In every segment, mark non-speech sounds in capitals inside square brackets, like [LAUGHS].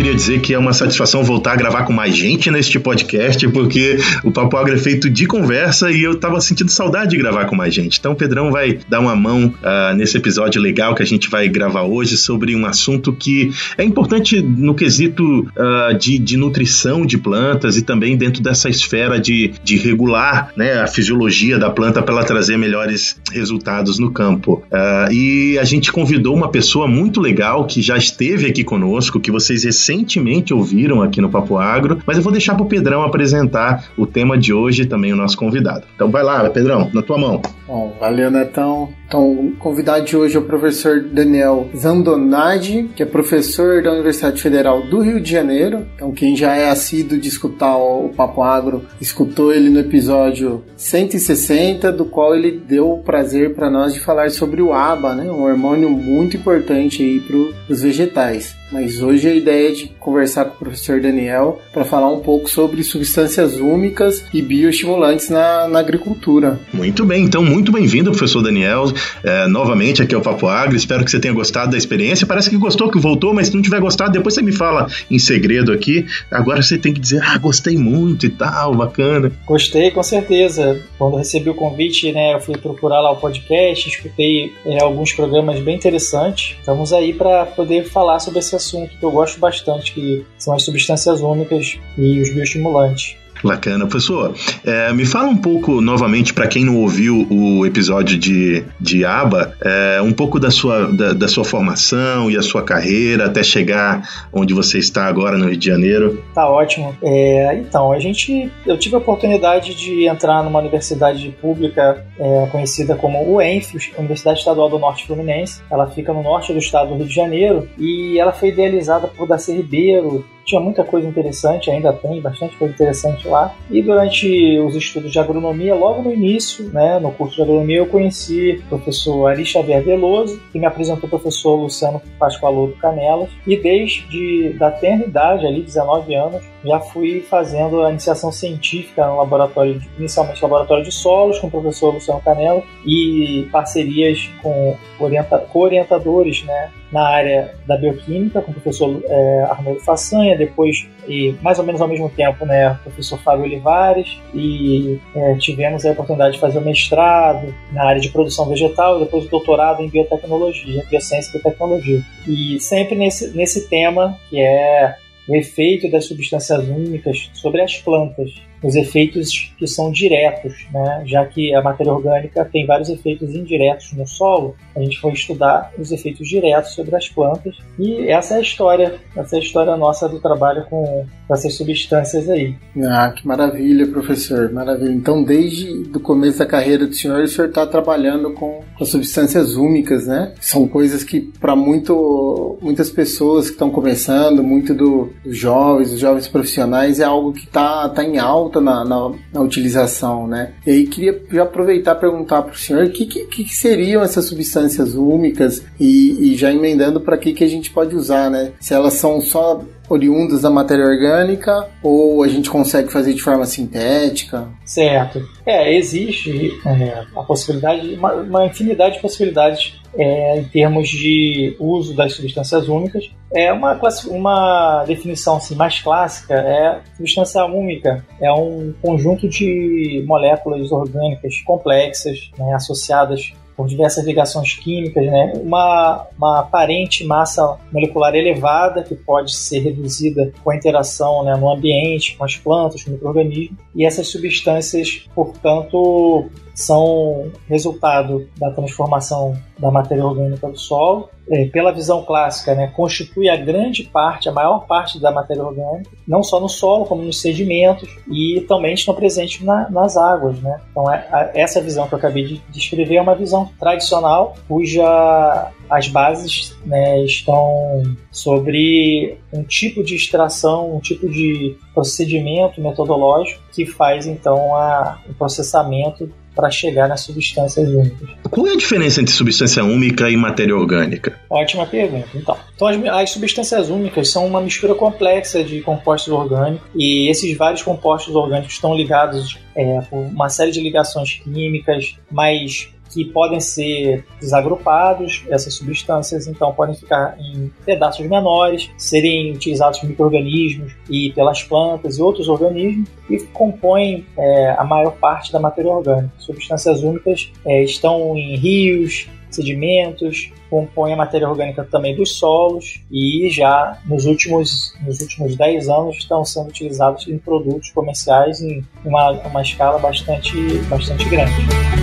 queria dizer que é uma satisfação voltar a gravar com mais gente neste podcast, porque o Papo Agro é feito de conversa e eu tava sentindo saudade de gravar com mais gente. Então o Pedrão vai dar uma mão uh, nesse episódio legal que a gente vai gravar hoje sobre um assunto que é importante no quesito uh, de, de nutrição de plantas e também dentro dessa esfera de, de regular né, a fisiologia da planta para ela trazer melhores resultados no campo. Uh, e a gente convidou uma pessoa muito legal que já esteve aqui conosco, que vocês recentemente ouviram aqui no Papo Agro, mas eu vou deixar para o Pedrão apresentar o tema de hoje também o nosso convidado. Então vai lá, Pedrão, na tua mão. Bom, valeu, Netão. Então, o convidado de hoje é o professor Daniel Zandonadi, que é professor da Universidade Federal do Rio de Janeiro. Então, quem já é assíduo de escutar o Papo Agro, escutou ele no episódio 160, do qual ele deu o prazer para nós de falar sobre o ABA, né? um hormônio muito importante aí para os vegetais. Mas hoje a ideia é de conversar com o professor Daniel para falar um pouco sobre substâncias úmicas e bioestimulantes na, na agricultura. Muito bem, então muito bem-vindo, professor Daniel. É, novamente aqui é o Papo Agro. Espero que você tenha gostado da experiência. Parece que gostou, que voltou, mas se não tiver gostado, depois você me fala em segredo aqui. Agora você tem que dizer, ah, gostei muito e tal, bacana. Gostei, com certeza. Quando recebi o convite, né, eu fui procurar lá o podcast, escutei é, alguns programas bem interessantes. Estamos aí para poder falar sobre esse assunto que eu gosto bastante, que são as substâncias úmicas e os bioestimulantes. Bacana. Professor, é, me fala um pouco, novamente, para quem não ouviu o episódio de, de ABA, é, um pouco da sua, da, da, sua formação e a sua carreira até chegar onde você está agora no Rio de Janeiro. Tá ótimo. É, então, a gente, eu tive a oportunidade de entrar numa universidade pública é, conhecida como UENF, Universidade Estadual do Norte Fluminense. Ela fica no norte do estado do Rio de Janeiro e ela foi idealizada por Darcy Ribeiro, tinha muita coisa interessante, ainda tem bastante coisa interessante lá. E durante os estudos de agronomia, logo no início, né, no curso de agronomia, eu conheci o professor Ari Xavier Veloso, que me apresentou o professor Luciano Pascoaloto Canelas, e desde da tenra idade, ali 19 anos, já fui fazendo a iniciação científica no laboratório, inicialmente laboratório de solos com o professor Luciano Canelas e parcerias com orienta, orientadores, né, na área da bioquímica, com o professor é, Arnoldo Façanha, depois, e mais ou menos ao mesmo tempo, né, o professor Fábio Olivares, e é, tivemos a oportunidade de fazer o mestrado na área de produção vegetal e depois o doutorado em biotecnologia, biociência e biotecnologia. E sempre nesse, nesse tema que é o efeito das substâncias únicas sobre as plantas os efeitos que são diretos, né? já que a matéria orgânica tem vários efeitos indiretos no solo, a gente foi estudar os efeitos diretos sobre as plantas e essa é a história, essa é a história nossa do trabalho com essas substâncias aí. Ah, que maravilha, professor, maravilha. Então, desde o começo da carreira do senhor, o senhor está trabalhando com, com substâncias úmicas, né? São coisas que para muitas pessoas que estão começando, muito do, dos jovens, dos jovens profissionais, é algo que está tá em alta alta na, na, na, utilização, né? E aí queria já aproveitar e perguntar para o senhor o que, que, que, seriam essas substâncias úmicas e, e já emendando para que, que a gente pode usar, né? Se elas são só oriundas da matéria orgânica ou a gente consegue fazer de forma sintética? Certo. É, existe é, a possibilidade, uma, uma, infinidade de possibilidades é, em termos de uso das substâncias úmicas. É uma, uma definição assim, mais clássica é substância úmica é um conjunto de moléculas orgânicas complexas né, associadas por diversas ligações químicas, né? uma, uma aparente massa molecular elevada que pode ser reduzida com a interação né, no ambiente, com as plantas, com micro-organismos, e essas substâncias, portanto, são resultado da transformação da matéria orgânica do solo. É, pela visão clássica, né, constitui a grande parte, a maior parte da matéria orgânica, não só no solo, como nos sedimentos, e também estão presentes na, nas águas. Né? Então, é, a, essa visão que eu acabei de descrever é uma visão tradicional, cuja as bases né, estão sobre um tipo de extração, um tipo de procedimento metodológico que faz então a, o processamento para chegar nas substâncias úmicas. Qual é a diferença entre substância úmica e matéria orgânica? Ótima pergunta. Então, então as, as, substâncias úmicas são uma mistura complexa de compostos orgânicos e esses vários compostos orgânicos estão ligados é, por uma série de ligações químicas, mas que podem ser desagrupados, essas substâncias então podem ficar em pedaços menores, serem utilizados por micro-organismos e pelas plantas e outros organismos e compõem é, a maior parte da matéria orgânica. Substâncias úmicas é, estão em rios, sedimentos, compõem a matéria orgânica também dos solos e já nos últimos, nos últimos 10 anos estão sendo utilizados em produtos comerciais em uma, uma escala bastante, bastante grande.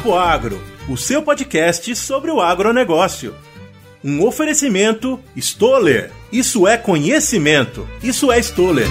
Papo Agro, o seu podcast sobre o agronegócio. Um oferecimento Stoller. Isso é conhecimento. Isso é Stoller.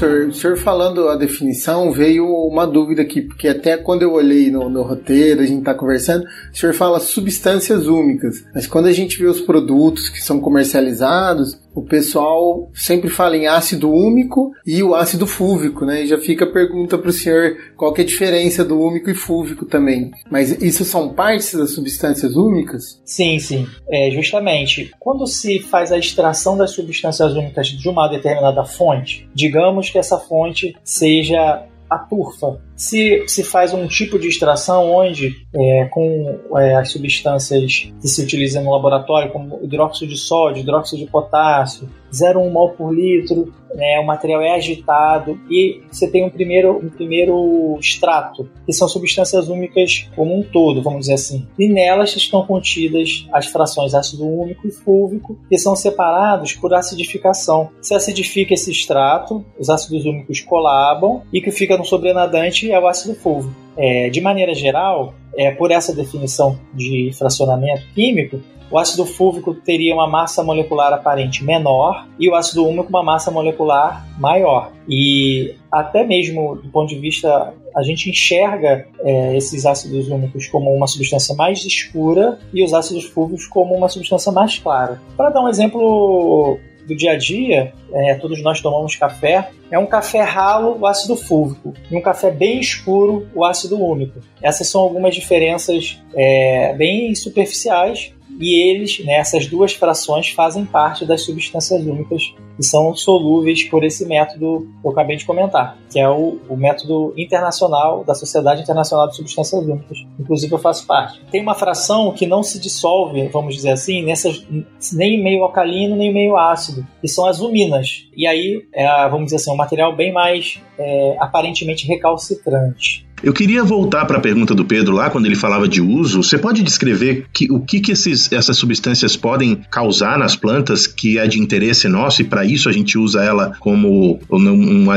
Professor, o senhor falando a definição, veio uma dúvida aqui, porque até quando eu olhei no, no roteiro, a gente está conversando, o senhor fala substâncias úmicas, mas quando a gente vê os produtos que são comercializados, o pessoal sempre fala em ácido úmico e o ácido fúvico, né? E já fica a pergunta para o senhor qual que é a diferença do úmico e fúvico também. Mas isso são partes das substâncias úmicas? Sim, sim. É, justamente. Quando se faz a extração das substâncias úmicas de uma determinada fonte, digamos que essa fonte seja a turfa. Se, se faz um tipo de extração onde, é, com é, as substâncias que se utilizam no laboratório, como hidróxido de sódio, hidróxido de potássio, 0,1 mol por litro, né, o material é agitado e você tem um primeiro, um primeiro extrato, que são substâncias úmicas como um todo, vamos dizer assim. E nelas estão contidas as frações ácido úmico e fúlvico, que são separados por acidificação. Se acidifica esse extrato, os ácidos úmicos colabam e que fica no sobrenadante é o ácido fúlvico. É, de maneira geral, é, por essa definição de fracionamento químico, o ácido fúlvico teria uma massa molecular aparente menor e o ácido úmico uma massa molecular maior. E até mesmo do ponto de vista, a gente enxerga é, esses ácidos úmicos como uma substância mais escura e os ácidos fúlvicos como uma substância mais clara. Para dar um exemplo do dia a dia, é, todos nós tomamos café, é um café ralo, o ácido fúlvico, e um café bem escuro, o ácido úmico. Essas são algumas diferenças é, bem superficiais, e eles, né, essas duas frações, fazem parte das substâncias úmicas que são solúveis por esse método que eu acabei de comentar, que é o, o método internacional da Sociedade Internacional de Substâncias Úmicas. Inclusive eu faço parte. Tem uma fração que não se dissolve, vamos dizer assim, nessas nem meio alcalino nem meio ácido, que são as uminas. E aí, é, vamos dizer assim, um material bem mais é, aparentemente recalcitrante. Eu queria voltar para a pergunta do Pedro lá, quando ele falava de uso. Você pode descrever que, o que, que esses, essas substâncias podem causar nas plantas que é de interesse nosso e para isso a gente usa ela como um, um,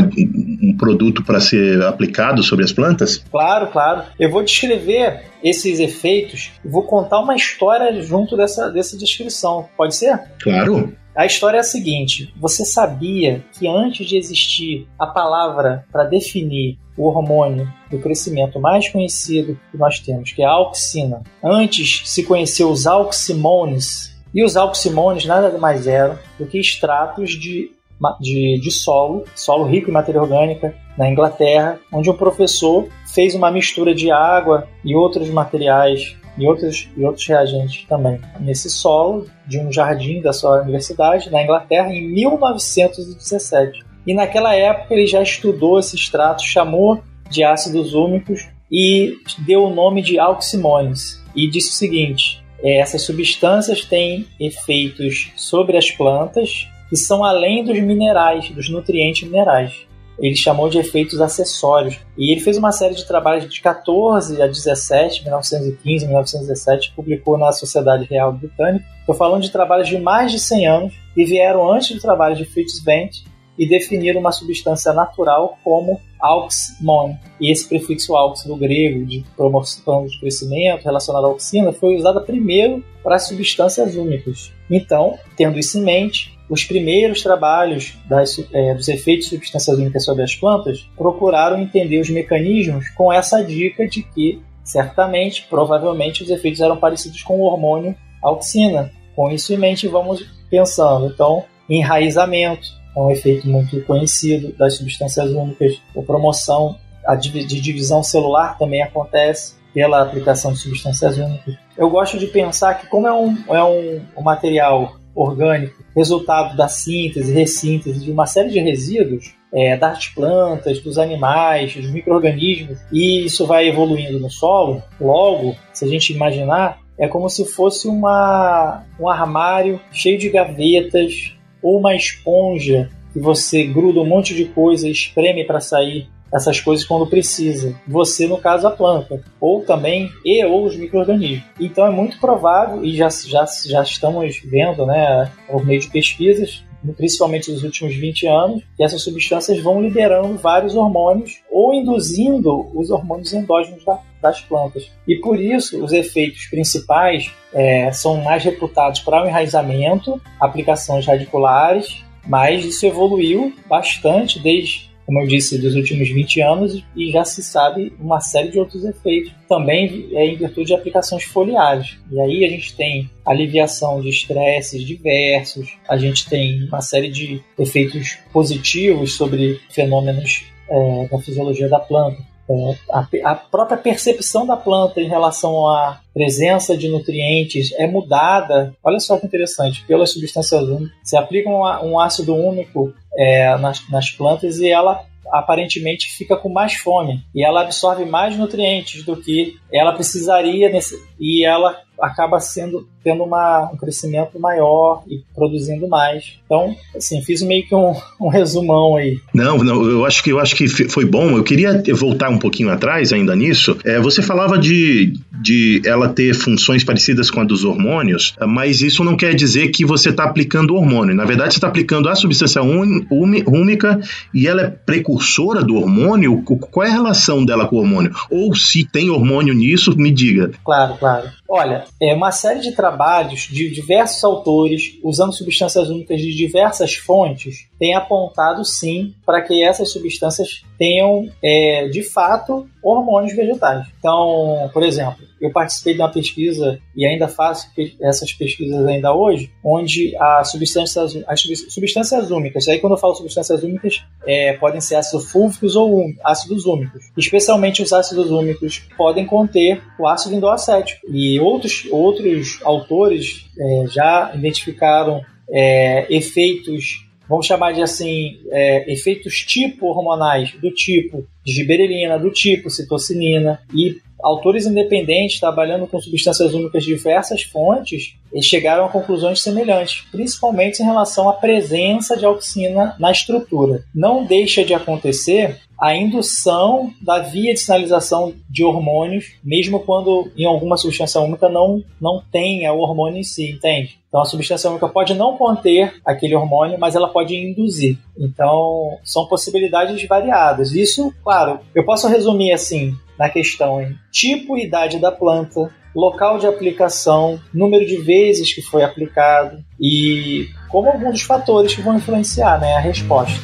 um produto para ser aplicado sobre as plantas? Claro, claro. Eu vou descrever esses efeitos e vou contar uma história junto dessa, dessa descrição. Pode ser? Claro. A história é a seguinte: você sabia que antes de existir a palavra para definir o hormônio do crescimento mais conhecido que nós temos, que é a auxina, antes se conheceu os auximones, e os auximones nada mais eram do que extratos de, de, de solo, solo rico em matéria orgânica, na Inglaterra, onde um professor fez uma mistura de água e outros materiais e outros, e outros reagentes também nesse solo de um jardim da sua universidade na Inglaterra em 1917. E naquela época ele já estudou esse extrato, chamou de ácidos úmicos e deu o nome de auximones. E disse o seguinte: é, essas substâncias têm efeitos sobre as plantas que são além dos minerais, dos nutrientes minerais ele chamou de efeitos acessórios. E ele fez uma série de trabalhos de 14 a 17, 1915, 1917, publicou na Sociedade Real Britânica. Estou falando de trabalhos de mais de 100 anos e vieram antes do trabalho de Fritz Bendt e definiram uma substância natural como auxmon. E esse prefixo aux do grego, de promoção de crescimento relacionado à auxina, foi usado primeiro para substâncias úmicas. Então, tendo isso em mente, os primeiros trabalhos das, é, dos efeitos de substâncias úmicas sobre as plantas procuraram entender os mecanismos com essa dica de que, certamente, provavelmente, os efeitos eram parecidos com o hormônio auxina. Com isso em mente, vamos pensando. Então, enraizamento, é um efeito muito conhecido das substâncias úmicas, a promoção a de divisão celular também acontece pela aplicação de substâncias únicas. Eu gosto de pensar que como é um, é um, um material orgânico, resultado da síntese, ressíntese de uma série de resíduos, é, das plantas, dos animais, dos micro-organismos, e isso vai evoluindo no solo, logo, se a gente imaginar, é como se fosse uma, um armário cheio de gavetas ou uma esponja que você gruda um monte de coisa espreme para sair essas coisas quando precisa. Você, no caso, a planta, ou também e ou os micro-organismos. Então é muito provável, e já, já, já estamos vendo, né, por meio de pesquisas, principalmente nos últimos 20 anos, que essas substâncias vão liberando vários hormônios ou induzindo os hormônios endógenos da, das plantas. E por isso, os efeitos principais é, são mais reputados para o enraizamento, aplicações radiculares, mas isso evoluiu bastante desde como eu disse, dos últimos 20 anos e já se sabe uma série de outros efeitos, também é em virtude de aplicações foliares. E aí a gente tem aliviação de estresses diversos, a gente tem uma série de efeitos positivos sobre fenômenos é, da fisiologia da planta. É, a, a, própria percepção da planta em relação à presença de nutrientes é mudada. Olha só que interessante, pelas substâncias úmicas. Se aplica um, um ácido úmico é, nas, nas plantas e ela aparentemente fica com mais fome. E ela absorve mais nutrientes do que ela precisaria nesse, e ela acaba sendo tendo uma, um crescimento maior e produzindo mais. Então, assim, fiz meio que um, um resumão aí. Não, não, eu acho que eu acho que foi bom. Eu queria voltar um pouquinho atrás ainda nisso. É, você falava de, de ela ter funções parecidas com a dos hormônios, mas isso não quer dizer que você está aplicando hormônio. Na verdade, você está aplicando a substância úmica e ela é precursora do hormônio. Qual é a relação dela com o hormônio? Ou se tem hormônio nisso, me diga. Claro, claro. Olha, é uma série de trabalhos de diversos autores, usando substâncias únicas de diversas fontes, tem apontado sim para que essas substâncias tenham, é, de fato, hormônios vegetais. Então, por exemplo, eu participei de uma pesquisa e ainda faço essas pesquisas ainda hoje, onde as substâncias, as substâncias úmicas, aí quando eu falo substâncias úmicas, é, podem ser ácidos fúlvicos ou ácidos úmicos. Especialmente os ácidos úmicos podem conter o ácido indolacético. E outros, outros autores é, já identificaram é, efeitos vamos chamar de assim, é, efeitos tipo hormonais, do tipo giberelina, do tipo citocinina, e autores independentes trabalhando com substâncias úmicas de diversas fontes chegaram a conclusões semelhantes, principalmente em relação à presença de auxina na estrutura. Não deixa de acontecer a indução da via de sinalização de hormônios, mesmo quando em alguma substância úmica não, não tenha o hormônio em si, entende? Então a substância úmica pode não conter aquele hormônio, mas ela pode induzir. Então são possibilidades variadas. Isso, claro, eu posso resumir assim na questão em tipo e idade da planta, local de aplicação, número de vezes que foi aplicado e como alguns dos fatores que vão influenciar né, a resposta.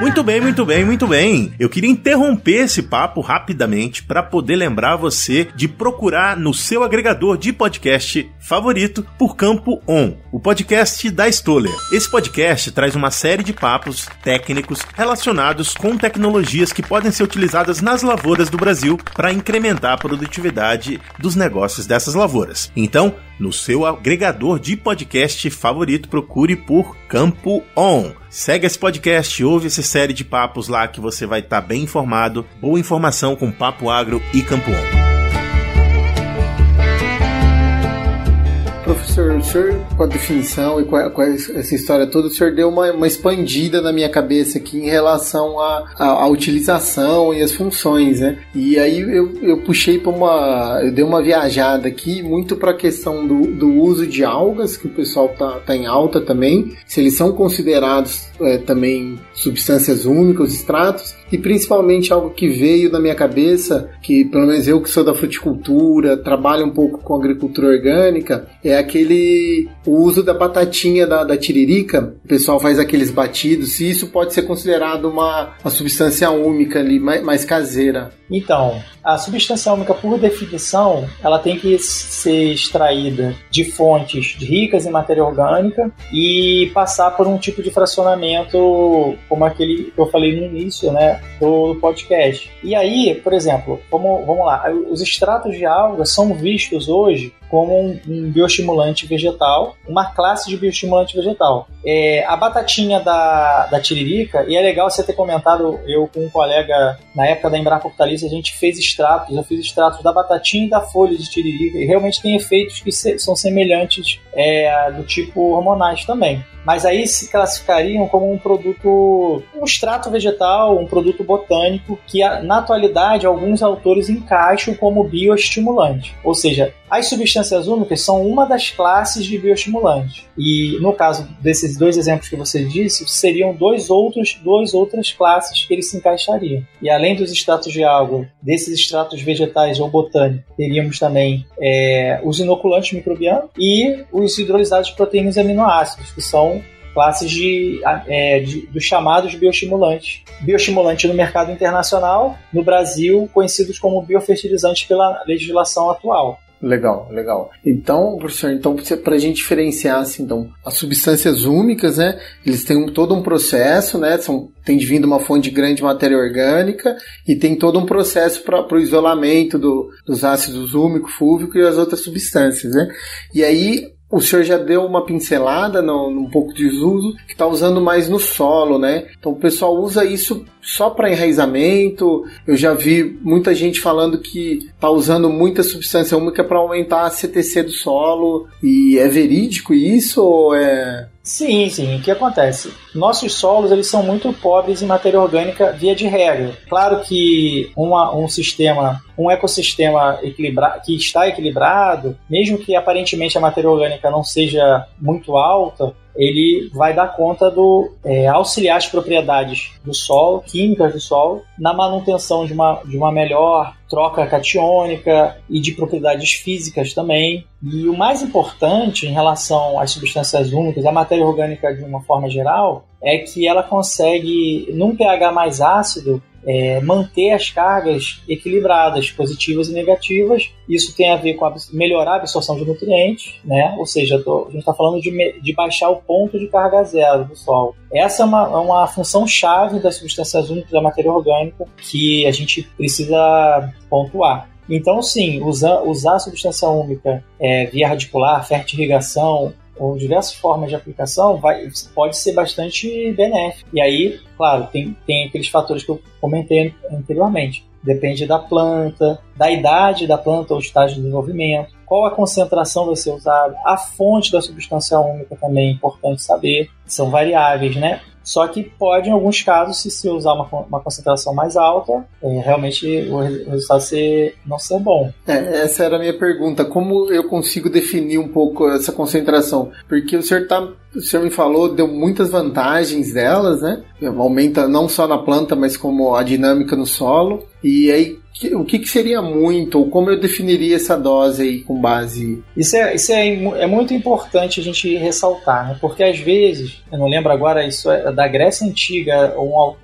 Muito bem, muito bem, muito bem. Eu queria interromper esse papo rapidamente para poder lembrar você de procurar no seu agregador de podcast favorito por Campo On, o podcast da Stoller. Esse podcast traz uma série de papos técnicos relacionados com tecnologias que podem ser utilizadas nas lavouras do Brasil para incrementar a produtividade dos negócios dessas lavouras. Então, no seu agregador de podcast favorito, procure por Campo On. Segue esse podcast, ouve essa série de papos lá que você vai estar tá bem informado. Boa informação com Papo Agro e Campo On. Professor, o senhor, com a definição e com, a, com essa história toda, o senhor deu uma, uma, expandida na minha cabeça aqui em relação à utilização e as funções, né? E aí eu, eu puxei para uma. Eu dei uma viajada aqui muito para a questão do, do uso de algas, que o pessoal tá, tá em alta também, se eles são considerados é, também substâncias únicas, extratos, e principalmente algo que veio na minha cabeça, que pelo menos eu que sou da fruticultura, trabalho um pouco com agricultura orgânica, é aquele o uso da batatinha da, da tiririca, o pessoal faz aqueles batidos, se isso pode ser considerado uma, uma substância úmica ali, mais, mais caseira. Então, a substância úmica, por definição, ela tem que ser extraída de fontes ricas em matéria orgânica e passar por um tipo de fracionamento como aquele que eu falei no início né, do podcast. E aí, por exemplo, vamos, vamos lá, os extratos de algas são vistos hoje como um, um bioestimulante vegetal, uma classe de bioestimulante vegetal. É, a batatinha da, da tiririca, e é legal você ter comentado, eu com um colega na época da Embrapa Hortaliça, a gente fez extratos, eu fiz extratos da batatinha e da folha de tiririca, e realmente tem efeitos que se, são semelhantes é, do tipo hormonais também mas aí se classificariam como um produto, um extrato vegetal, um produto botânico, que na atualidade alguns autores encaixam como bioestimulante. Ou seja, as substâncias úmicas são uma das classes de bioestimulantes. E no caso desses dois exemplos que você disse, seriam dois outros, duas outras classes que eles se encaixariam. E além dos extratos de água, desses extratos vegetais ou botânicos, teríamos também é, os inoculantes microbianos e os hidrolisados de proteínas e aminoácidos, que são classes de, é, de, dos chamados bioestimulantes. Bioestimulante no mercado internacional, no Brasil, conhecidos como biofertilizantes pela legislação atual. Legal, legal. Então, professor, então para a gente diferenciar assim, então, as substâncias úmicas, né? Eles têm um, todo um processo, né? São, tem de vindo uma fonte grande de matéria orgânica e tem todo um processo para o isolamento do, dos ácidos úmico, fúvico e as outras substâncias, né? E aí o senhor já deu uma pincelada no, num pouco de uso que está usando mais no solo, né? Então o pessoal usa isso só para enraizamento. Eu já vi muita gente falando que está usando muita substância úmica para aumentar a CTC do solo. E é verídico isso ou é Sim, sim. O que acontece? Nossos solos eles são muito pobres em matéria orgânica via de regra. Claro que uma, um sistema, um ecossistema equilibra que está equilibrado, mesmo que aparentemente a matéria orgânica não seja muito alta, ele vai dar conta do é, auxiliar as propriedades do solo, químicas do solo, na manutenção de uma, de uma melhor troca catiônica e de propriedades físicas também. E o mais importante em relação às substâncias úmicas, a matéria orgânica de uma forma geral, é que ela consegue, num pH mais ácido, é, manter as cargas equilibradas, positivas e negativas. Isso tem a ver com a, melhorar a absorção de nutrientes, né? ou seja, tô, a gente está falando de, de, baixar o ponto de carga zero do solo. Essa é uma, é uma função chave das substâncias únicas da matéria orgânica que a gente precisa pontuar. Então, sim, usar, usar a substância úmica é, via radicular, fertirrigação, ou diversas formas de aplicação, vai, pode ser bastante benéfico. E aí, claro, tem, tem aqueles fatores que eu comentei anteriormente. Depende da planta, da idade da planta ou estágio de desenvolvimento, qual a concentração vai ser usada, a fonte da substância úmica também é importante saber, são variáveis, né? Só que pode, em alguns casos, se se usar uma, uma concentração mais alta, é, realmente o, resultado ser, não ser bom. É, essa era a minha pergunta. Como eu consigo definir um pouco essa concentração? Porque o senhor, tá, o senhor me falou, deu muitas vantagens delas, né? Aumenta não só na planta, mas como a dinâmica no solo. E aí, o que, que, seria muito, ou como eu definiria essa dose aí com base? Isso é, isso é, é muito importante a gente ressaltar, né? porque às vezes, eu não lembro agora, isso é da Grécia Antiga, um,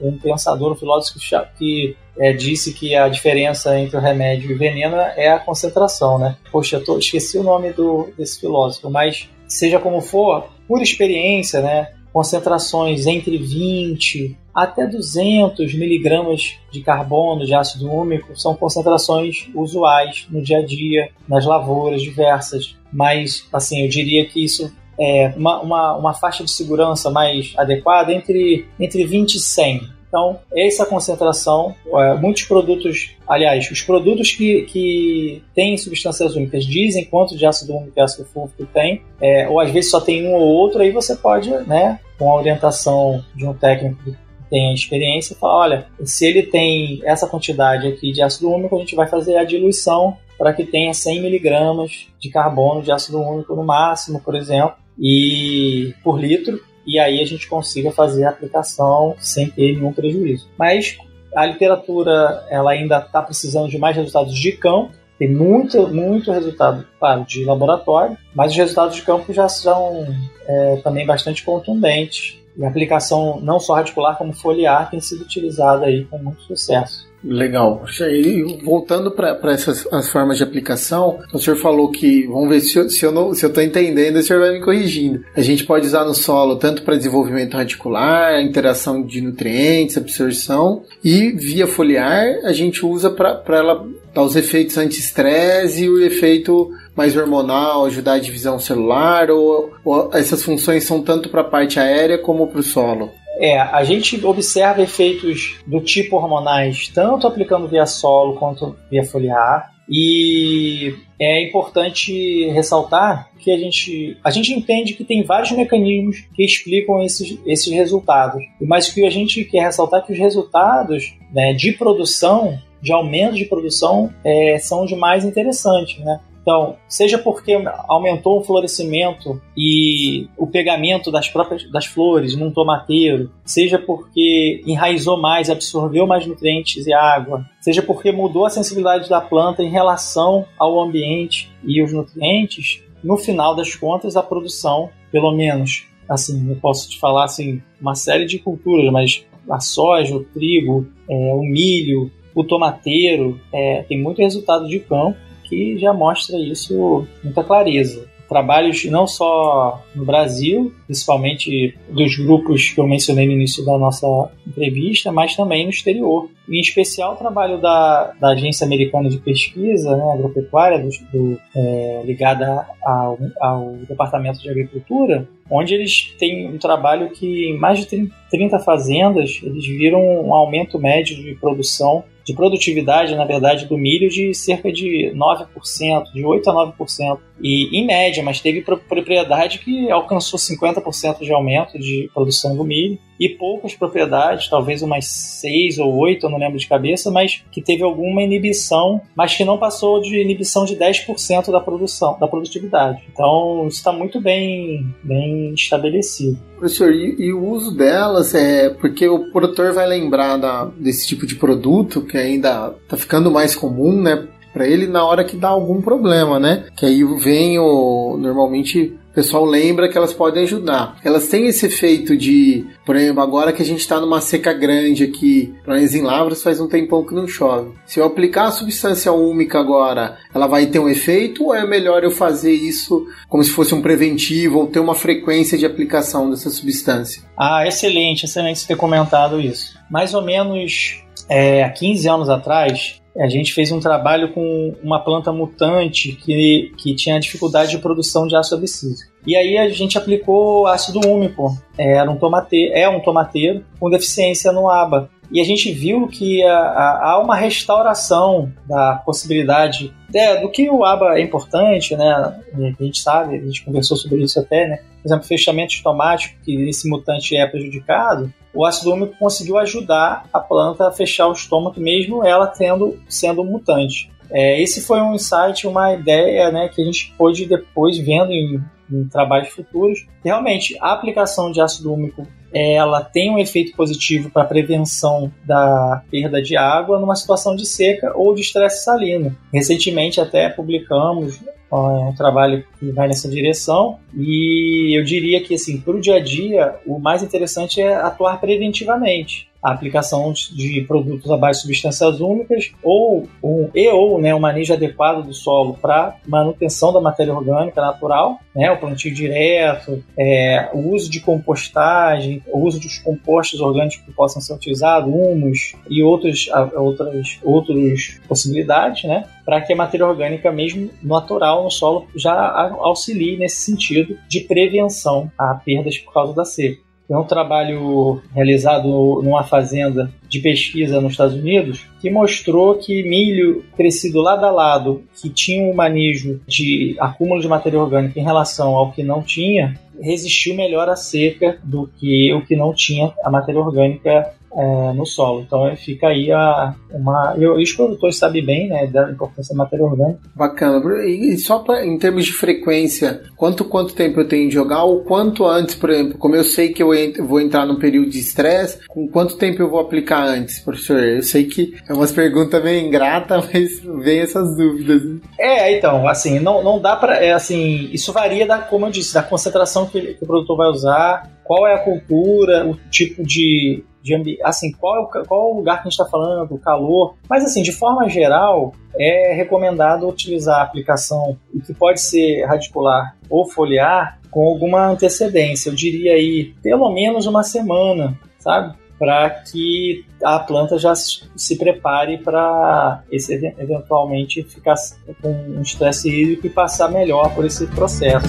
um, pensador, um filósofo que é, disse que a diferença entre o remédio e o veneno é a concentração, né? Poxa, tô, esqueci o nome do, desse filósofo, mas seja como for, por experiência, né? Concentrações entre 20 até 200 miligramas de carbono de ácido úmico são concentrações usuais no dia a dia, nas lavouras diversas. Mas, assim, eu diria que isso é uma, uma, uma faixa de segurança mais adequada entre, entre 20 e 100. Então, essa concentração, é, muitos produtos, aliás, os produtos que, que têm substâncias úmicas dizem quanto de ácido úmico e ácido fúlvico tem, é, ou às vezes só tem um ou outro, aí você pode, né, com a orientação de um técnico tem experiência, fala, olha, se ele tem essa quantidade aqui de ácido úmico, a gente vai fazer a diluição para que tenha 100 miligramas de carbono de ácido úmico no máximo, por exemplo, e por litro, e aí a gente consiga fazer a aplicação sem ter nenhum prejuízo. Mas a literatura ela ainda está precisando de mais resultados de campo, tem muito, muito resultado, claro, de laboratório, mas os resultados de campo já são é, também bastante contundentes E a aplicação não só radicular como foliar tem sido utilizada aí com muito sucesso. Legal. E voltando para essas as formas de aplicação, o senhor falou que, vamos ver se eu, se eu estou entendendo, o senhor vai me corrigindo. A gente pode usar no solo tanto para desenvolvimento radicular, interação de nutrientes, absorção, e via foliar a gente usa para ela dar os efeitos anti-estresse e o efeito mais hormonal, ajudar a divisão celular, ou, ou essas funções são tanto para a parte aérea como para o solo? É, a gente observa efeitos do tipo hormonais tanto aplicando via solo quanto via foliar. E é importante ressaltar que a gente, a gente entende que tem vários mecanismos que explicam esses, esses resultados. Mas o que a gente quer ressaltar é que os resultados né, de produção, de aumento de produção, é, são os mais interessantes. Né? Então, seja porque aumentou o florescimento e o pegamento das próprias das flores num tomateiro, seja porque enraizou mais, absorveu mais nutrientes e água, seja porque mudou a sensibilidade da planta em relação ao ambiente e os nutrientes, no final das contas a produção, pelo menos, assim, eu posso te falar assim, uma série de culturas, mas a soja, o trigo, é, o milho, o tomateiro, é, tem muito resultado de campo que já mostra isso muita clareza. Trabalhos não só no Brasil, principalmente dos grupos que eu mencionei no início da nossa entrevista, mas também no exterior. Em especial o trabalho da, da Agência Americana de Pesquisa né, Agropecuária, do, do, é, ligada ao, ao Departamento de Agricultura, onde eles têm um trabalho que em mais de 30 fazendas eles viram um aumento médio de produção de produtividade, na verdade, do milho de cerca de 9%, de 8% a 9%. E em média, mas teve propriedade que alcançou 50% de aumento de produção do milho e poucas propriedades, talvez umas 6 ou 8, eu não lembro de cabeça, mas que teve alguma inibição, mas que não passou de inibição de 10% da produção, da produtividade. Então, isso está muito bem, bem estabelecido. Professor, e, e, o uso delas é porque o produtor vai lembrar da, desse tipo de produto que ainda está ficando mais comum, né? Para ele na hora que dá algum problema, né? Que aí vem o normalmente o pessoal lembra que elas podem ajudar. Elas têm esse efeito de, por exemplo, agora que a gente está numa seca grande aqui, para em Lavras faz um tempão que não chove. Se eu aplicar a substância úmica agora, ela vai ter um efeito ou é melhor eu fazer isso como se fosse um preventivo ou ter uma frequência de aplicação dessa substância? Ah, excelente, excelente ter comentado isso. Mais ou menos é, há 15 anos atrás, a gente fez um trabalho com uma planta mutante que, que tinha dificuldade de produção de ácido abscísico. E aí a gente aplicou ácido úmico. Era um tomateiro, é um tomateiro com deficiência no ABA. E a gente viu que há uma restauração da possibilidade é, do que o ABA é importante, né? A gente sabe, a gente conversou sobre isso até, né? Por exemplo, fechamento estomático, que esse mutante é prejudicado, o ácido úmico conseguiu ajudar a planta a fechar o estômago, mesmo ela tendo sendo mutante. É, esse foi um insight, uma ideia né, que a gente pôde depois vendo em, em trabalhos futuros. Realmente, a aplicação de ácido úmico ela tem um efeito positivo para a prevenção da perda de água numa situação de seca ou de estresse salino. Recentemente até publicamos um trabalho que vai nessa direção e eu diria que assim para o dia a dia o mais interessante é atuar preventivamente a aplicação de produtos à base de substâncias úmicas ou um, e ou né, um manejo adequado do solo para manutenção da matéria orgânica natural, né, o plantio direto, é, o uso de compostagem, o uso dos compostos orgânicos que possam ser utilizados, humus e outros, outras, outras possibilidades, né, para que a matéria orgânica, mesmo natural no solo, já auxilie nesse sentido de prevenção a perdas por causa da seca. É um trabalho realizado numa fazenda de pesquisa nos Estados Unidos que mostrou que milho crescido lado a lado, que tinha um manejo de acúmulo de matéria orgânica em relação ao que não tinha, resistiu melhor à seca do que o que não tinha a matéria orgânica é, no solo. Então fica aí a, uma. Eu, os produtores sabem bem né, da importância da matéria orgânica. Bacana. E só pra, em termos de frequência, quanto quanto tempo eu tenho de jogar? Ou quanto antes, por exemplo, como eu sei que eu ent vou entrar num período de estresse, com quanto tempo eu vou aplicar antes, professor? Eu sei que é umas perguntas meio ingrata, [LAUGHS] mas vem essas dúvidas. É, então, assim, não, não dá para. É, assim, isso varia da, como eu disse, da concentração que, que o produtor vai usar qual é a cultura, o tipo de, de assim, qual é, o, qual é o lugar que a gente está falando, o calor. Mas assim, de forma geral, é recomendado utilizar a aplicação que pode ser radicular ou foliar com alguma antecedência. Eu diria aí pelo menos uma semana, sabe? Para que a planta já se prepare para esse eventualmente ficar com um estresse hídrico e passar melhor por esse processo.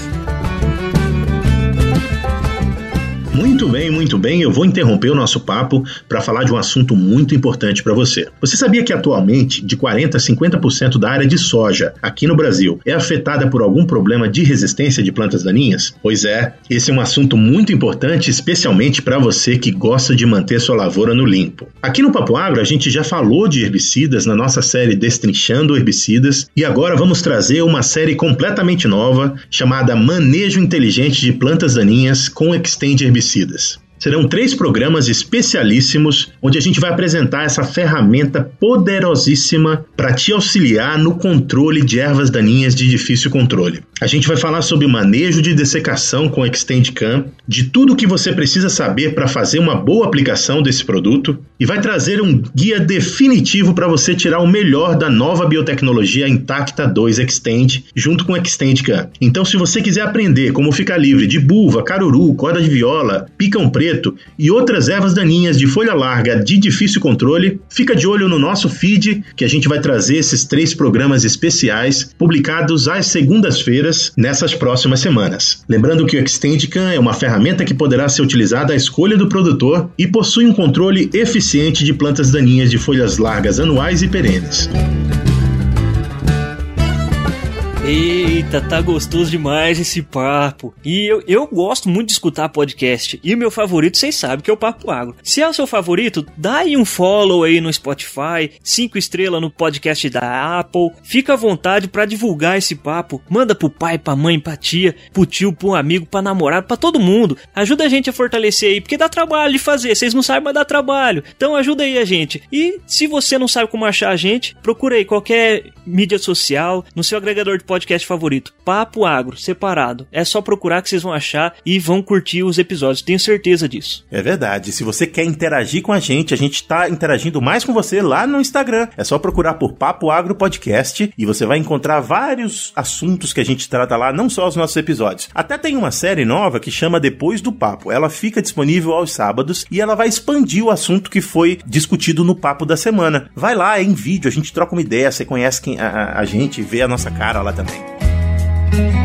Muito bem, muito bem. Eu vou interromper o nosso papo para falar de um assunto muito importante para você. Você sabia que atualmente de 40 a 50% da área de soja aqui no Brasil é afetada por algum problema de resistência de plantas daninhas? Pois é, esse é um assunto muito importante, especialmente para você que gosta de manter sua lavoura no limpo. Aqui no Papo Agro a gente já falou de herbicidas na nossa série Destrinchando Herbicidas e agora vamos trazer uma série completamente nova chamada Manejo Inteligente de Plantas Daninhas com Extend Herbicidas herbicidas. Serão três programas especialíssimos onde a gente vai apresentar essa ferramenta poderosíssima para te auxiliar no controle de ervas daninhas de difícil controle. A gente vai falar sobre manejo de dessecação com Extendcam, de tudo o que você precisa saber para fazer uma boa aplicação desse produto e vai trazer um guia definitivo para você tirar o melhor da nova biotecnologia Intacta 2 Extend junto com Extendcam. Então, se você quiser aprender como ficar livre de buva, caruru, corda de viola, picão preto, preto e outras ervas daninhas de folha larga de difícil controle, fica de olho no nosso feed que a gente vai trazer esses três programas especiais publicados às segundas-feiras nessas próximas semanas. Lembrando que o Extendicam é uma ferramenta que poderá ser utilizada à escolha do produtor e possui um controle eficiente de plantas daninhas de folhas largas anuais e perenes. Eita, tá gostoso demais esse papo. E eu, eu gosto muito de escutar podcast. E o meu favorito, vocês sabem, que é o Papo Agro. Se é o seu favorito, dá aí um follow aí no Spotify, cinco estrelas no podcast da Apple. Fica à vontade para divulgar esse papo. Manda pro pai, pra mãe, pra tia, pro tio, pro amigo, pra namorado, pra todo mundo. Ajuda a gente a fortalecer aí, porque dá trabalho de fazer. Vocês não sabem, mas dá trabalho. Então ajuda aí a gente. E se você não sabe como achar a gente, procura aí qualquer mídia social, no seu agregador de podcast favorito. Papo Agro, separado. É só procurar que vocês vão achar e vão curtir os episódios, tenho certeza disso. É verdade. Se você quer interagir com a gente, a gente está interagindo mais com você lá no Instagram. É só procurar por Papo Agro Podcast e você vai encontrar vários assuntos que a gente trata lá, não só os nossos episódios. Até tem uma série nova que chama Depois do Papo. Ela fica disponível aos sábados e ela vai expandir o assunto que foi discutido no papo da semana. Vai lá, é em vídeo, a gente troca uma ideia, você conhece quem, a, a gente, vê a nossa cara lá também. também.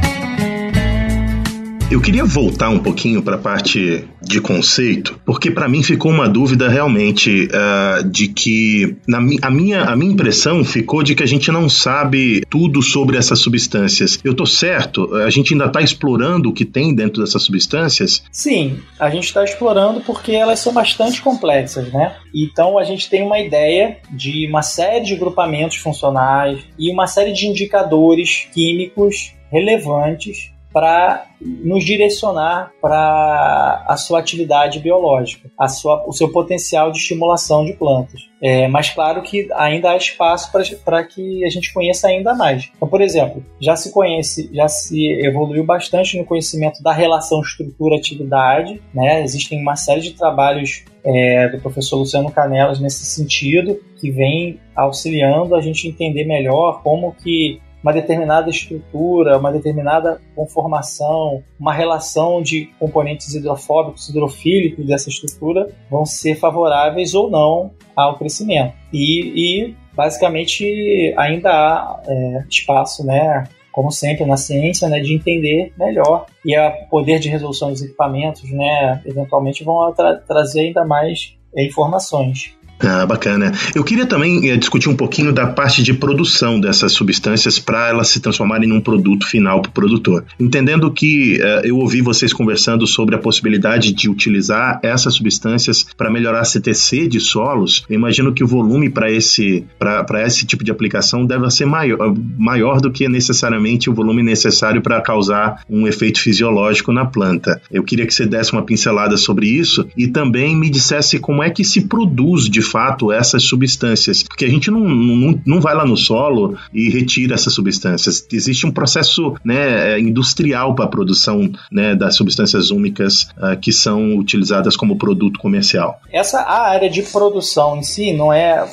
Eu queria voltar um pouquinho para a parte de conceito, porque para mim ficou uma dúvida realmente uh, de que na a, minha, a minha impressão ficou de que a gente não sabe tudo sobre essas substâncias. Eu tô certo? A gente ainda está explorando o que tem dentro dessas substâncias? Sim, a gente está explorando porque elas são bastante complexas, né? Então a gente tem uma ideia de uma série de grupamentos funcionais e uma série de indicadores químicos relevantes para nos direcionar para a sua atividade biológica, a sua, o seu potencial de estimulação de plantas. É, mas claro que ainda há espaço para que a gente conheça ainda mais. Então, por exemplo, já se conhece, já se evoluiu bastante no conhecimento da relação estrutura-atividade, né? Existem uma série de trabalhos é, do professor Luciano Canelas nesse sentido, que vem auxiliando a gente entender melhor como que uma determinada estrutura, uma determinada conformação, uma relação de componentes hidrofóbicos, hidrofílicos dessa estrutura vão ser favoráveis ou não ao crescimento. E, e basicamente ainda há é, espaço, né, como sempre na ciência, né, de entender melhor e o poder de resolução dos equipamentos, né, eventualmente vão tra trazer ainda mais é, informações. Ah, bacana. Eu queria também é, discutir um pouquinho da parte de produção dessas substâncias para elas se transformarem num produto final para o produtor. Entendendo que uh, eu ouvi vocês conversando sobre a possibilidade de utilizar essas substâncias para melhorar a CTC de solos, eu imagino que o volume para esse, esse tipo de aplicação deve ser maior, maior do que necessariamente o volume necessário para causar um efeito fisiológico na planta. Eu queria que você desse uma pincelada sobre isso e também me dissesse como é que se produz de fato essas substâncias, porque a gente não, não, não vai lá no solo e retira essas substâncias. Existe um processo né, é, industrial para a produção né, das substâncias úmicas uh, que são utilizadas como produto comercial. Essa a área de produção em si não é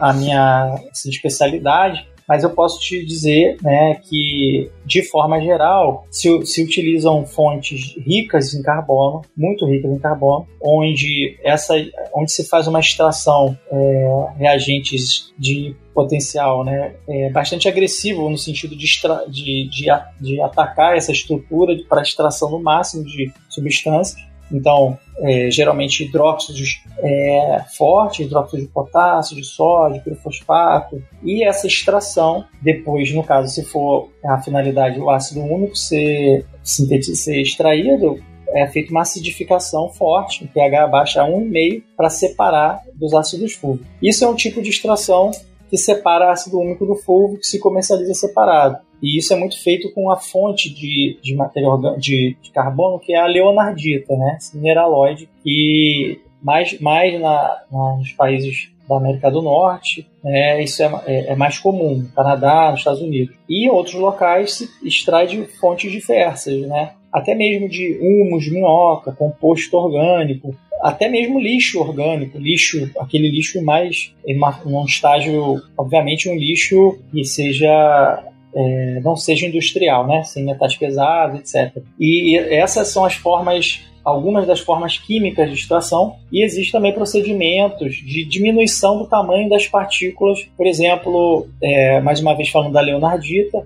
a minha assim, especialidade, mas eu posso te dizer né, que, de forma geral, se, se utilizam fontes ricas em carbono, muito ricas em carbono, onde, essa, onde se faz uma extração é, reagentes de potencial né, é bastante agressivo no sentido de, de, de, de atacar essa estrutura para extração no máximo de substâncias. Então, é, geralmente hidróxidos é, fortes, hidróxido de potássio, de sódio, pirofosfato, e essa extração, depois, no caso, se for a finalidade o ácido único ser, ser extraído, é feita uma acidificação forte, o pH baixa a 1,5 para separar dos ácidos fúvicos. Isso é um tipo de extração que separa ácido úmico do fulvo, que se comercializa separado. E isso é muito feito com a fonte de, de material de, de carbono, que é a leonardita, né? Esse mineraloide, que mais, mais na, na, nos países da América do Norte, né, isso é, é, é, mais comum, no Canadá, nos Estados Unidos. E em outros locais se extrai de fontes diversas, né? até mesmo de humus, minhoca, composto orgânico, até mesmo lixo orgânico, lixo, aquele lixo mais em um estágio, obviamente um lixo que seja é, não seja industrial, né, sem metais pesados, etc. E essas são as formas algumas das formas químicas de extração e existem também procedimentos de diminuição do tamanho das partículas, por exemplo, é, mais uma vez falando da leonardita,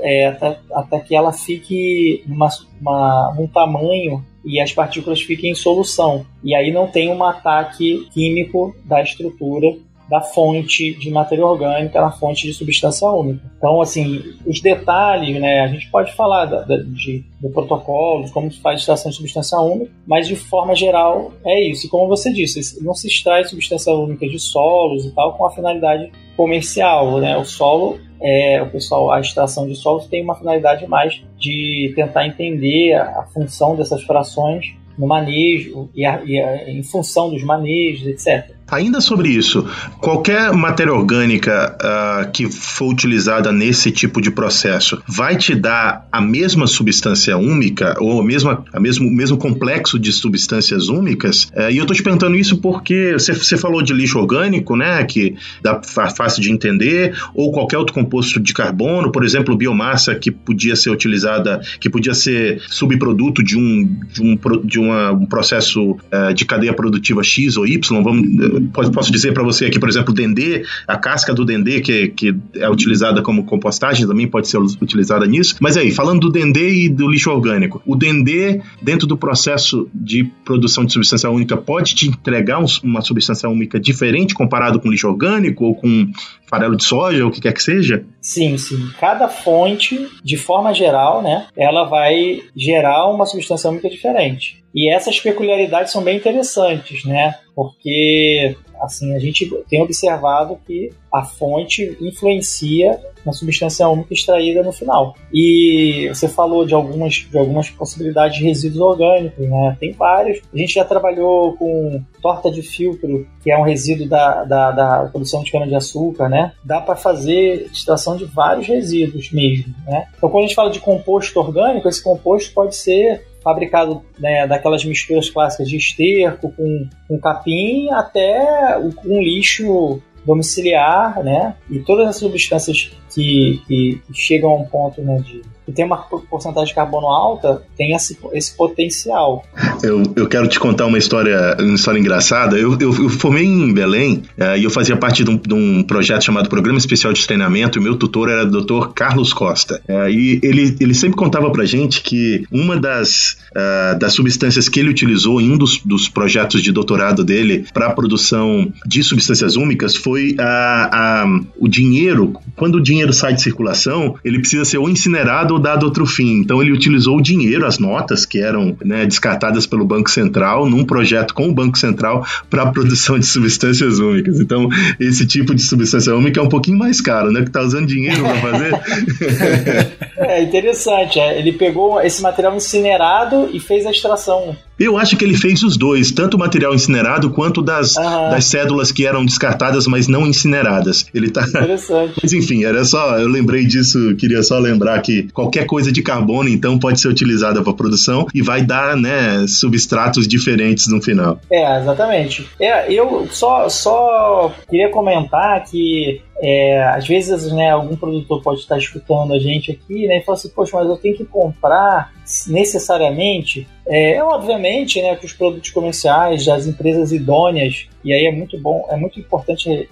é, até, até, que ela fique numa, uma, num tamanho e as partículas fiquem em solução. E aí não tem um ataque químico da estrutura da fonte de matéria orgânica na fonte de substância única. Então, assim, os detalhes, né, a gente pode falar da, da, de, do protocolo, de como se faz extração de substância única, mas de forma geral é isso. E como você disse, não se extrai substância única de solos e tal com a finalidade comercial, né? O solo é, o pessoal, a extração de solos tem uma finalidade mais de tentar entender a, a função dessas frações no manejo e, a, e a, em função dos manejos, etc. Ainda sobre isso, qualquer matéria orgânica uh, que for utilizada nesse tipo de processo vai te dar a mesma substância úmica ou a mesma, a mesmo, mesmo complexo de substâncias úmicas? Uh, e eu estou te perguntando isso porque você, você falou de lixo orgânico, né, que dá fácil de entender, ou qualquer outro composto de carbono, por exemplo, biomassa que podia ser utilizada, que podia ser subproduto de um, de um, de uma, um processo uh, de cadeia produtiva X ou Y, vamos posso dizer para você aqui, por exemplo, o dendê, a casca do dendê que, que é utilizada como compostagem também pode ser utilizada nisso. Mas aí, falando do dendê e do lixo orgânico, o dendê dentro do processo de produção de substância única pode te entregar um, uma substância única diferente comparado com lixo orgânico ou com farelo de soja ou o que quer que seja? Sim, sim. Cada fonte, de forma geral, né, ela vai gerar uma substância única diferente. E essas peculiaridades são bem interessantes, né? Porque assim a gente tem observado que a fonte influencia na substância úmica extraída no final. E você falou de algumas, de algumas possibilidades de resíduos orgânicos, né? Tem vários. A gente já trabalhou com torta de filtro, que é um resíduo da, da, da produção de cana-de-açúcar, né? Dá para fazer extração de vários resíduos mesmo, né? Então, quando a gente fala de composto orgânico, esse composto pode ser fabricado né, daquelas misturas clássicas de esterco com, com capim até um lixo domiciliar, né? E todas as substâncias que, que, que chegam a um ponto né, de que tem uma porcentagem de carbono alta, tem esse, esse potencial. Eu, eu quero te contar uma história, uma história engraçada. Eu, eu, eu formei em Belém uh, e eu fazia parte de um, de um, projeto chamado Programa Especial de Treinamento e meu tutor era o Dr. Carlos Costa. Uh, e ele, ele sempre contava pra gente que uma das, uh, das substâncias que ele utilizou em um dos, dos projetos de doutorado dele para a produção de substâncias úmicas foi a, a, o dinheiro quando o dinheiro sai de circulação, ele precisa ser ou incinerado ou dado outro fim. Então ele utilizou o dinheiro, as notas que eram né, descartadas pelo Banco Central, num projeto com o Banco Central para a produção de substâncias úmicas. Então, esse tipo de substância úmica é um pouquinho mais caro, né? Que tá usando dinheiro para fazer. [LAUGHS] é interessante. É. Ele pegou esse material incinerado e fez a extração. Eu acho que ele fez os dois, tanto o material incinerado quanto das, das cédulas que eram descartadas, mas não incineradas. Ele tá. Interessante. [LAUGHS] mas enfim, era só. Eu lembrei disso, queria só lembrar que qualquer coisa de carbono, então, pode ser utilizada para produção e vai dar, né, substratos diferentes no final. É, exatamente. É, eu só, só queria comentar que é, às vezes, né, algum produtor pode estar escutando a gente aqui, né, e falar assim, poxa, mas eu tenho que comprar necessariamente. É, obviamente, né, que os produtos comerciais das empresas idôneas, e aí é muito bom, é muito importante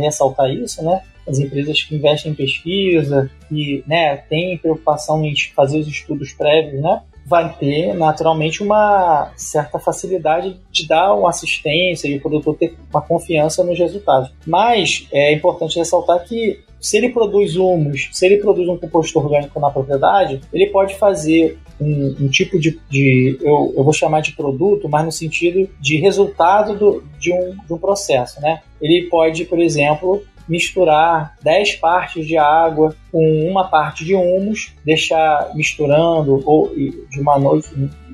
ressaltar isso, né, as empresas que investem em pesquisa, e, né, têm preocupação em fazer os estudos prévios, né, vai ter naturalmente uma certa facilidade de dar uma assistência e o produtor ter uma confiança nos resultados. Mas é importante ressaltar que se ele produz humus, se ele produz um composto orgânico na propriedade, ele pode fazer um, um tipo de, de eu, eu, vou chamar de produto, mas no sentido de resultado do, de, um, de um processo, né? Ele pode, por exemplo, misturar 10 partes de água com uma parte de humus, deixar misturando ou de uma noite,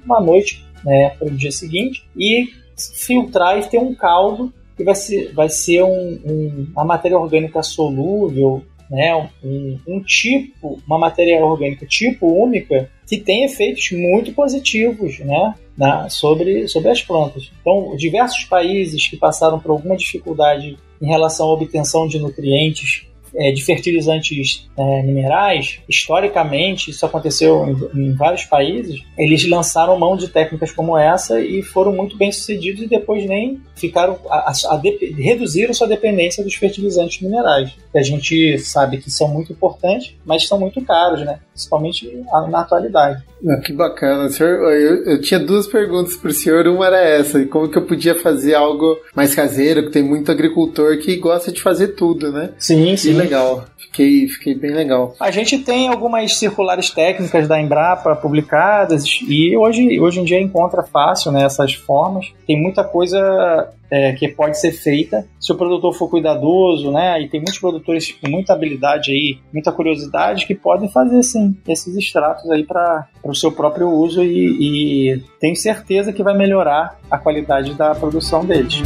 uma noite né, para o dia seguinte e filtrar e ter um caldo que vai ser, vai ser um, um, uma matéria orgânica solúvel, né, um, um, tipo, uma matéria orgânica tipo úmica que tem efeitos muito positivos né, na, sobre, sobre as plantas. Então, diversos países que passaram por alguma dificuldade em relação à obtenção de nutrientes é, de fertilizantes é, minerais, historicamente, isso aconteceu em, em, vários países, eles lançaram mão de técnicas como essa e foram muito bem sucedidos e depois nem ficaram a, a, a reduziram sua dependência dos fertilizantes minerais, que a gente sabe que são muito importantes, mas são muito caros, né? principalmente na atualidade. Ah, que bacana, senhor. Eu, eu tinha duas perguntas para o senhor. Uma era essa: como que eu podia fazer algo mais caseiro? Que tem muito agricultor que gosta de fazer tudo, né? Sim, sim. Que legal. Fiquei, fiquei bem legal. A gente tem algumas circulares técnicas da Embrapa publicadas e hoje, hoje em dia encontra fácil né, essas formas. Tem muita coisa é, que pode ser feita se o produtor for cuidadoso, né? E tem muitos produtores com muita habilidade aí, muita curiosidade que podem fazer sim esses extratos aí para o seu próprio uso e, e tenho certeza que vai melhorar a qualidade da produção deles.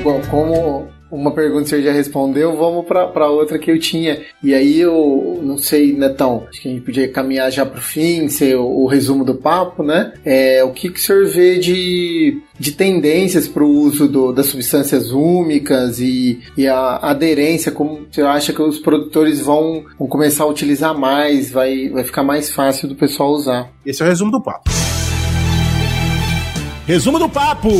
Então, como uma pergunta você já respondeu, vamos para outra que eu tinha. E aí eu não sei, Netão, acho que a gente podia caminhar já para o fim, ser o, o, resumo do papo, né? É, o que, que o senhor vê de, de tendências para o uso do, das substâncias úmicas e, e a aderência, como você acha que os produtores vão, vão começar a utilizar mais, vai, vai ficar mais fácil do pessoal usar? Esse é o resumo do papo. Resumo do papo!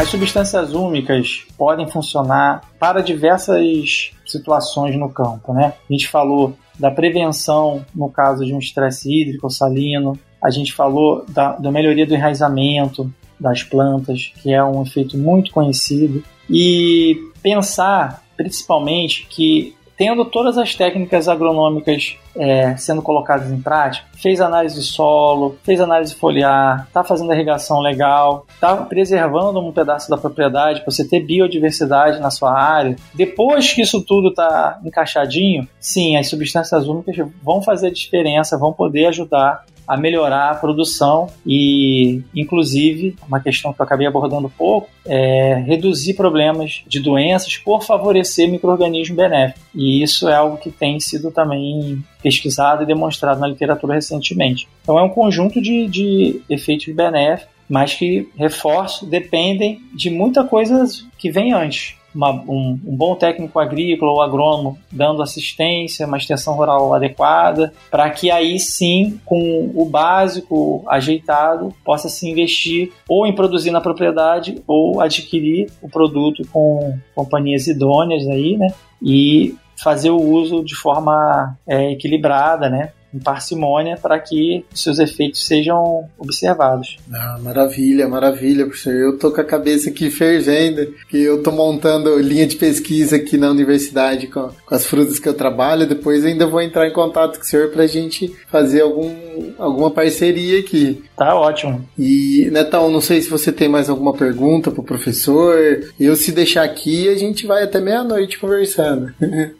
As substâncias úmicas podem funcionar para diversas situações no campo, né? A gente falou da prevenção no caso de um estresse hídrico ou salino, a gente falou da, da melhoria do enraizamento das plantas, que é um efeito muito conhecido, e pensar principalmente que tendo todas as técnicas agronômicas é, sendo colocadas em prática, fez análise de solo, fez análise foliar, está fazendo irrigação legal, está preservando um pedaço da propriedade para você ter biodiversidade na sua área. Depois que isso tudo está encaixadinho, sim, as substâncias úmicas vão fazer diferença, vão poder ajudar a melhorar a produção e, inclusive, uma questão que eu acabei abordando pouco, é reduzir problemas de doenças por favorecer micro-organismos benéficos. E isso é algo que tem sido também pesquisado e demonstrado na literatura recentemente. Então é um conjunto de, de efeitos benéficos, mas que, reforço, dependem de muita coisa que vem antes uma, um, um, bom técnico agrícola ou agrônomo dando assistência, uma extensão rural adequada, para que aí sim, com o básico ajeitado, possa se investir ou em produzir na propriedade ou adquirir o produto com companhias idôneas aí, né? E fazer o uso de forma é, equilibrada, né? Em parcimônia para que seus efeitos sejam observados. Ah, maravilha, maravilha, professor. Eu tô com a cabeça aqui fervendo, que eu tô montando linha de pesquisa aqui na universidade com, com as frutas que eu trabalho. Depois ainda vou entrar em contato com o senhor para a gente fazer algum, alguma parceria aqui. Tá ótimo. E, Netão, não sei se você tem mais alguma pergunta pro professor. Eu, se deixar aqui, a gente vai até meia-noite conversando.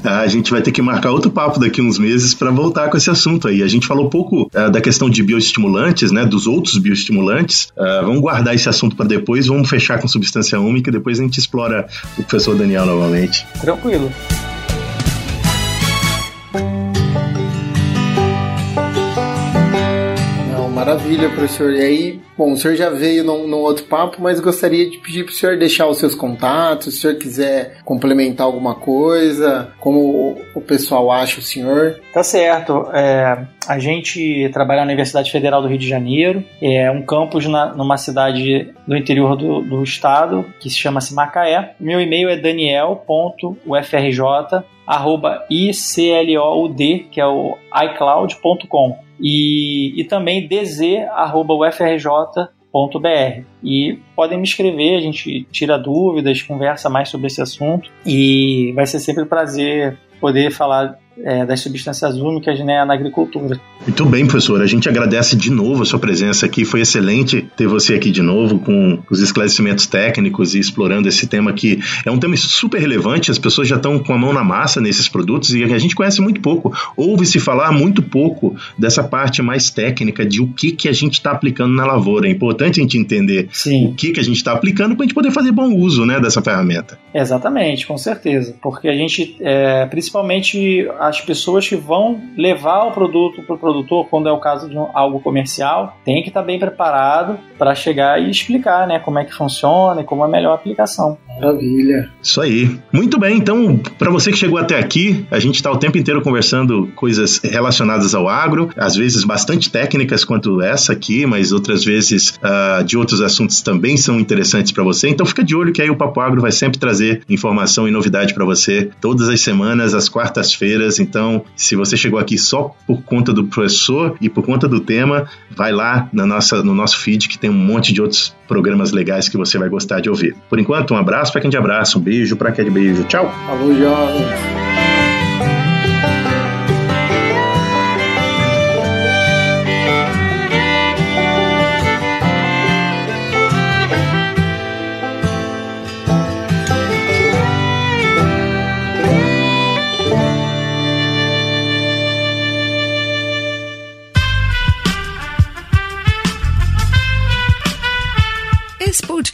Ah, [LAUGHS] a gente vai ter que marcar outro papo daqui uns meses para voltar com esse assunto aí. A gente falou pouco uh, da questão de bioestimulantes, né, dos outros bioestimulantes. Uh, vamos guardar esse assunto para depois, vamos fechar com substância úmica e depois a gente explora o professor Daniel novamente. Tranquilo. Maravilha, professor. E aí, bom, o senhor já veio num, num, outro papo, mas gostaria de pedir para o senhor deixar os seus contatos, se o senhor quiser complementar alguma coisa, como o, o pessoal acha o senhor. Tá certo. É, a gente trabalha na Universidade Federal do Rio de Janeiro, é um campus na, numa cidade do interior do, do estado, que se chama-se Macaé. Meu e-mail é daniel.ufrj arroba icloud, que é o icloud.com e, e também dz.ufrj.br. E podem me escrever, a gente tira dúvidas, conversa mais sobre esse assunto e vai ser sempre um prazer poder falar é, das substâncias úmicas né, na agricultura. Muito bem, professor. A gente agradece de novo a sua presença aqui. Foi excelente ter você aqui de novo com os esclarecimentos técnicos e explorando esse tema que é um tema super relevante. As pessoas já estão com a mão na massa nesses produtos e a gente conhece muito pouco. Ouve-se falar muito pouco dessa parte mais técnica de o que, que a gente está aplicando na lavoura. É importante a gente entender Sim. o que, que a gente está aplicando para a gente poder fazer bom uso né, dessa ferramenta. Exatamente, com certeza. Porque a gente, é, principalmente as pessoas que vão levar o produto para o produtor, quando é o caso de algo comercial, tem que estar tá bem preparado para chegar e explicar né, como é que funciona e como é a melhor aplicação. Maravilha. Isso aí. Muito bem, então, para você que chegou até aqui, a gente está o tempo inteiro conversando coisas relacionadas ao agro, às vezes bastante técnicas quanto essa aqui, mas outras vezes uh, de outros assuntos também são interessantes para você. Então fica de olho que aí o Papo Agro vai sempre trazer informação e novidade para você todas as semanas, às quartas-feiras. Então, se você chegou aqui só por conta do professor e por conta do tema, vai lá na nossa, no nosso feed que tem um monte de outros programas legais que você vai gostar de ouvir. Por enquanto, um abraço para quem de abraço, um beijo para quem de beijo. Tchau. Alô, jovens.